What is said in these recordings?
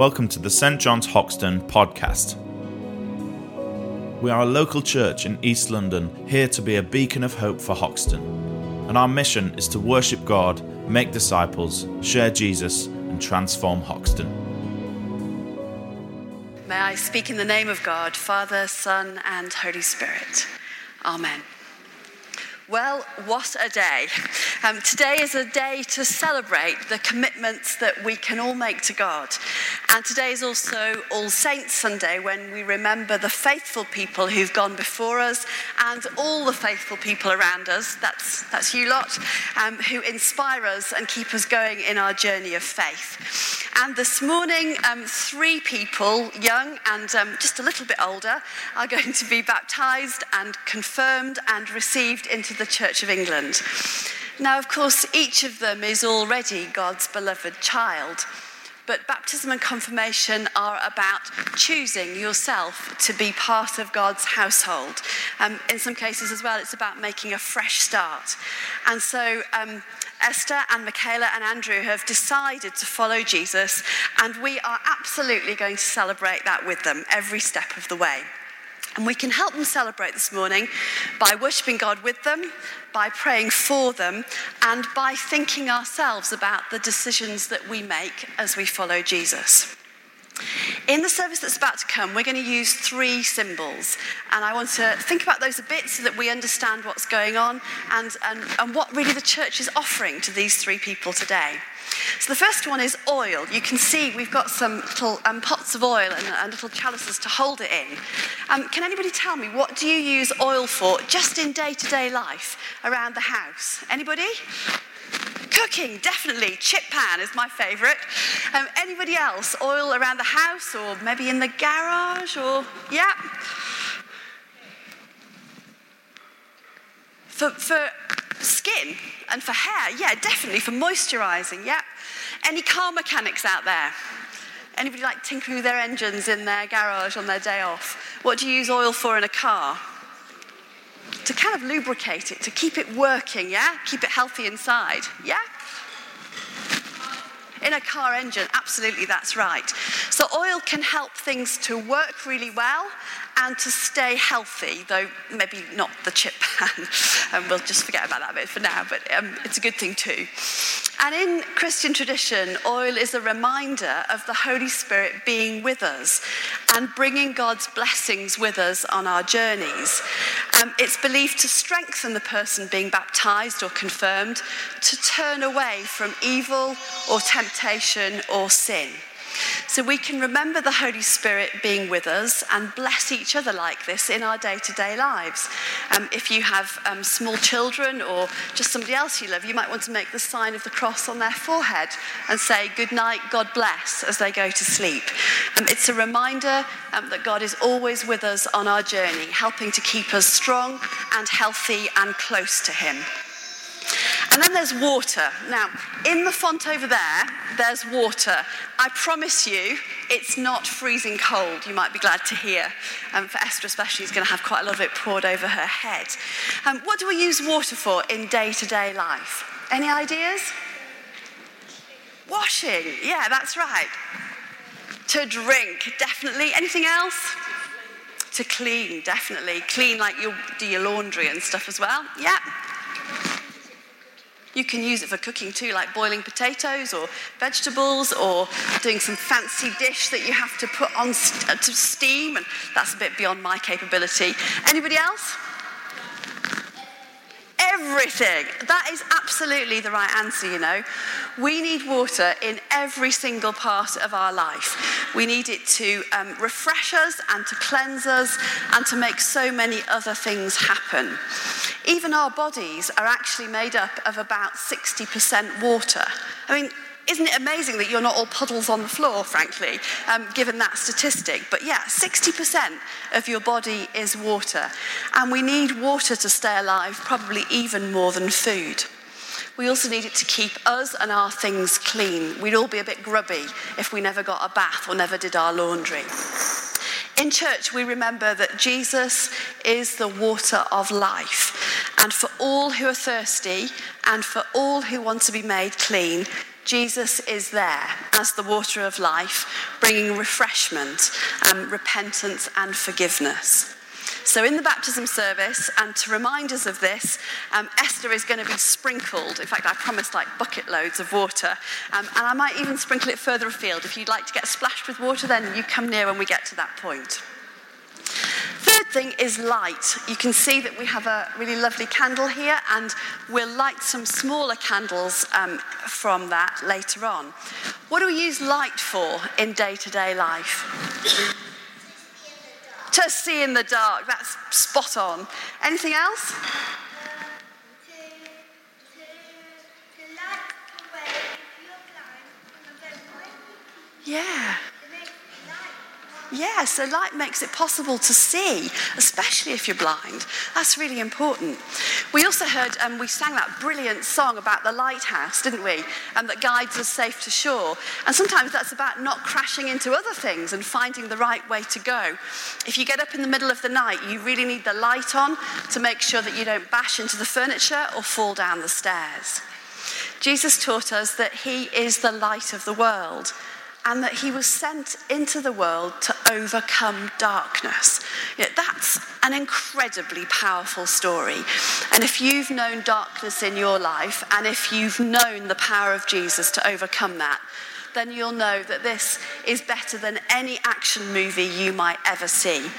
Welcome to the St John's Hoxton podcast. We are a local church in East London, here to be a beacon of hope for Hoxton. And our mission is to worship God, make disciples, share Jesus, and transform Hoxton. May I speak in the name of God, Father, Son, and Holy Spirit. Amen. Well, what a day. Um, today is a day to celebrate the commitments that we can all make to God. And today is also All Saints Sunday when we remember the faithful people who've gone before us and all the faithful people around us, that's, that's you lot, um, who inspire us and keep us going in our journey of faith. And this morning, um, three people, young and um, just a little bit older, are going to be baptized and confirmed and received into the Church of England. Now, of course, each of them is already God's beloved child. But baptism and confirmation are about choosing yourself to be part of God's household. Um, in some cases, as well, it's about making a fresh start. And so, um, Esther and Michaela and Andrew have decided to follow Jesus, and we are absolutely going to celebrate that with them every step of the way. And we can help them celebrate this morning by worshipping God with them, by praying for them, and by thinking ourselves about the decisions that we make as we follow Jesus. In the service that's about to come, we're going to use three symbols. And I want to think about those a bit so that we understand what's going on and, and, and what really the church is offering to these three people today. So the first one is oil. You can see we've got some little um, pots of oil and, and, little chalices to hold it in. Um, can anybody tell me what do you use oil for just in day-to-day life around the house? Anybody? Cooking, definitely. Chip pan is my favourite. Um, anybody else? Oil around the house or maybe in the garage or, yeah. For, for skin and for hair, yeah, definitely. For moisturising, yeah. Any car mechanics out there? Anybody like tinkering with their engines in their garage on their day off? What do you use oil for in a car? Kind of lubricate it, to keep it working, yeah? Keep it healthy inside, yeah? In a car engine, absolutely, that's right. So, oil can help things to work really well and to stay healthy, though maybe not the chip pan. and we'll just forget about that bit for now, but um, it's a good thing too. And in Christian tradition, oil is a reminder of the Holy Spirit being with us and bringing God's blessings with us on our journeys. Um, it's believed to strengthen the person being baptized or confirmed, to turn away from evil or temptation or sin. So we can remember the Holy Spirit being with us and bless each other like this in our day to day lives. Um, if you have um, small children or just somebody else you love, you might want to make the sign of the cross on their forehead and say, Good night, God bless, as they go to sleep. Um, it's a reminder um, that God is always with us on our journey, helping to keep us strong and healthy and close to Him. And then there's water. Now, in the font over there, there's water. I promise you, it's not freezing cold, you might be glad to hear. Um, for Esther, especially, she's going to have quite a lot of it poured over her head. Um, what do we use water for in day to day life? Any ideas? Washing. Yeah, that's right. To drink, definitely. Anything else? To clean, definitely. Clean like you do your laundry and stuff as well. Yeah. You can use it for cooking too, like boiling potatoes or vegetables or doing some fancy dish that you have to put on st- uh, to steam, and that's a bit beyond my capability. Anybody else? Everything. That is absolutely the right answer, you know. We need water in every single part of our life. We need it to um, refresh us and to cleanse us and to make so many other things happen. Even our bodies are actually made up of about 60% water. I mean, isn't it amazing that you're not all puddles on the floor, frankly, um, given that statistic? But yeah, 60% of your body is water. And we need water to stay alive, probably even more than food. We also need it to keep us and our things clean. We'd all be a bit grubby if we never got a bath or never did our laundry. In church, we remember that Jesus is the water of life. And for all who are thirsty and for all who want to be made clean, Jesus is there as the water of life, bringing refreshment, um, repentance, and forgiveness. So, in the baptism service, and to remind us of this, um, Esther is going to be sprinkled. In fact, I promised like bucket loads of water. Um, and I might even sprinkle it further afield. If you'd like to get splashed with water, then you come near when we get to that point. Thing is light. You can see that we have a really lovely candle here, and we'll light some smaller candles um, from that later on. What do we use light for in day to day life? to see in the dark. That's spot on. Anything else? Yeah. Yeah, so light makes it possible to see, especially if you're blind. That's really important. We also heard, um, we sang that brilliant song about the lighthouse, didn't we? And um, that guides us safe to shore. And sometimes that's about not crashing into other things and finding the right way to go. If you get up in the middle of the night, you really need the light on to make sure that you don't bash into the furniture or fall down the stairs. Jesus taught us that He is the light of the world and that he was sent into the world to overcome darkness. That's an incredibly powerful story. And if you've known darkness in your life, and if you've known the power of Jesus to overcome that, then you'll know that this is better than any action movie you might ever see.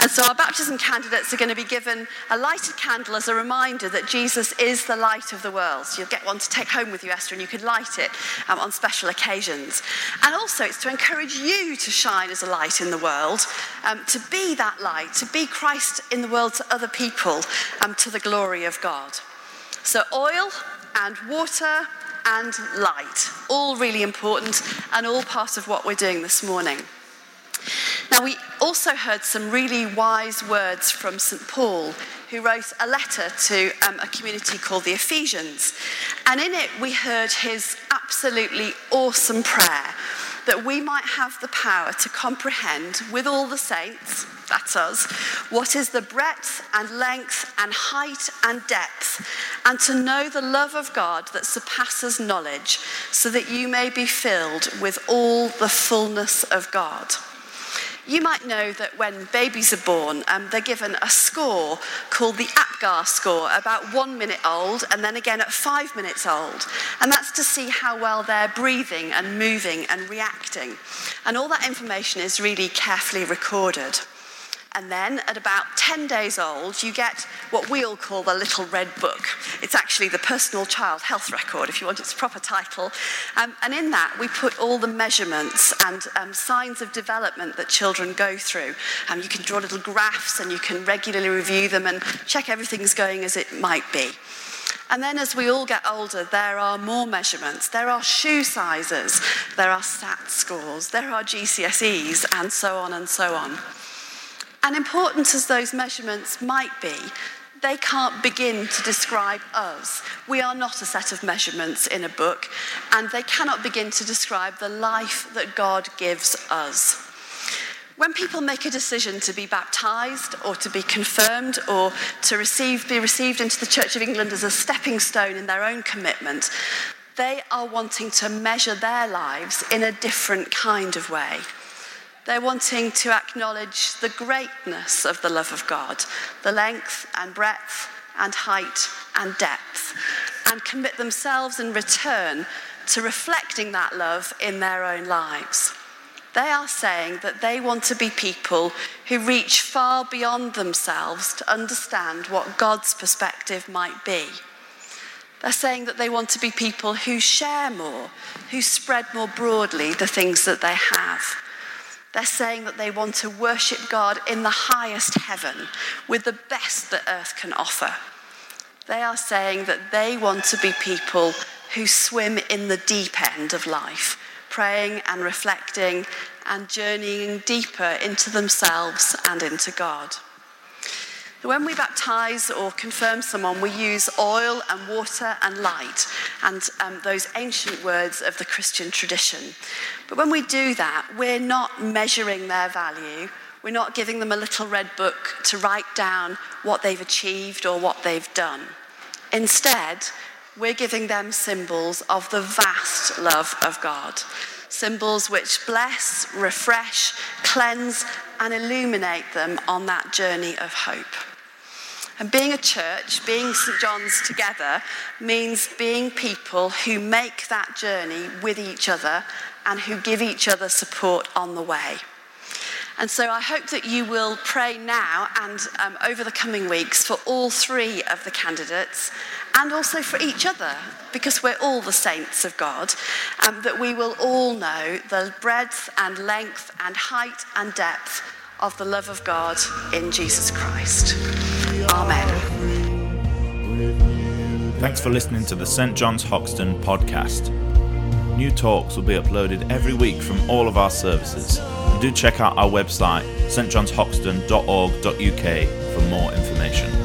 And so our baptism candidates are going to be given a lighted candle as a reminder that Jesus is the light of the world. So you'll get one to take home with you, Esther, and you can light it um, on special occasions. And also, it's to encourage you to shine as a light in the world, um, to be that light, to be Christ in the world to other people, um, to the glory of God. So, oil and water and light. All really important and all part of what we're doing this morning. Now, we also heard some really wise words from St. Paul, who wrote a letter to um, a community called the Ephesians. And in it, we heard his absolutely awesome prayer that we might have the power to comprehend with all the saints, that's us, what is the breadth and length and height and depth, and to know the love of God that surpasses knowledge, so that you may be filled with all the fullness of God. You might know that when babies are born, um, they're given a score called the APGAR score, about one minute old, and then again at five minutes old. And that's to see how well they're breathing and moving and reacting. And all that information is really carefully recorded. And then at about 10 days old, you get what we all call the Little Red Book. It's actually the Personal Child Health Record, if you want its proper title. Um, and in that, we put all the measurements and um, signs of development that children go through. Um, you can draw little graphs and you can regularly review them and check everything's going as it might be. And then as we all get older, there are more measurements. There are shoe sizes, there are SAT scores, there are GCSEs, and so on and so on. And important as those measurements might be, they can't begin to describe us. We are not a set of measurements in a book, and they cannot begin to describe the life that God gives us. When people make a decision to be baptized or to be confirmed or to receive, be received into the Church of England as a stepping stone in their own commitment, they are wanting to measure their lives in a different kind of way. They're wanting to acknowledge the greatness of the love of God, the length and breadth and height and depth, and commit themselves in return to reflecting that love in their own lives. They are saying that they want to be people who reach far beyond themselves to understand what God's perspective might be. They're saying that they want to be people who share more, who spread more broadly the things that they have. They're saying that they want to worship God in the highest heaven with the best that earth can offer. They are saying that they want to be people who swim in the deep end of life, praying and reflecting and journeying deeper into themselves and into God. When we baptize or confirm someone, we use oil and water and light and um, those ancient words of the Christian tradition. But when we do that, we're not measuring their value. We're not giving them a little red book to write down what they've achieved or what they've done. Instead, we're giving them symbols of the vast love of God. Symbols which bless, refresh, cleanse, and illuminate them on that journey of hope. And being a church, being St. John's together, means being people who make that journey with each other and who give each other support on the way. And so I hope that you will pray now and um, over the coming weeks for all three of the candidates and also for each other, because we're all the saints of God, um, that we will all know the breadth and length and height and depth of the love of God in Jesus Christ. Amen. Thanks for listening to the St. John's Hoxton podcast. New talks will be uploaded every week from all of our services. Do check out our website, stjohnshoxton.org.uk, for more information.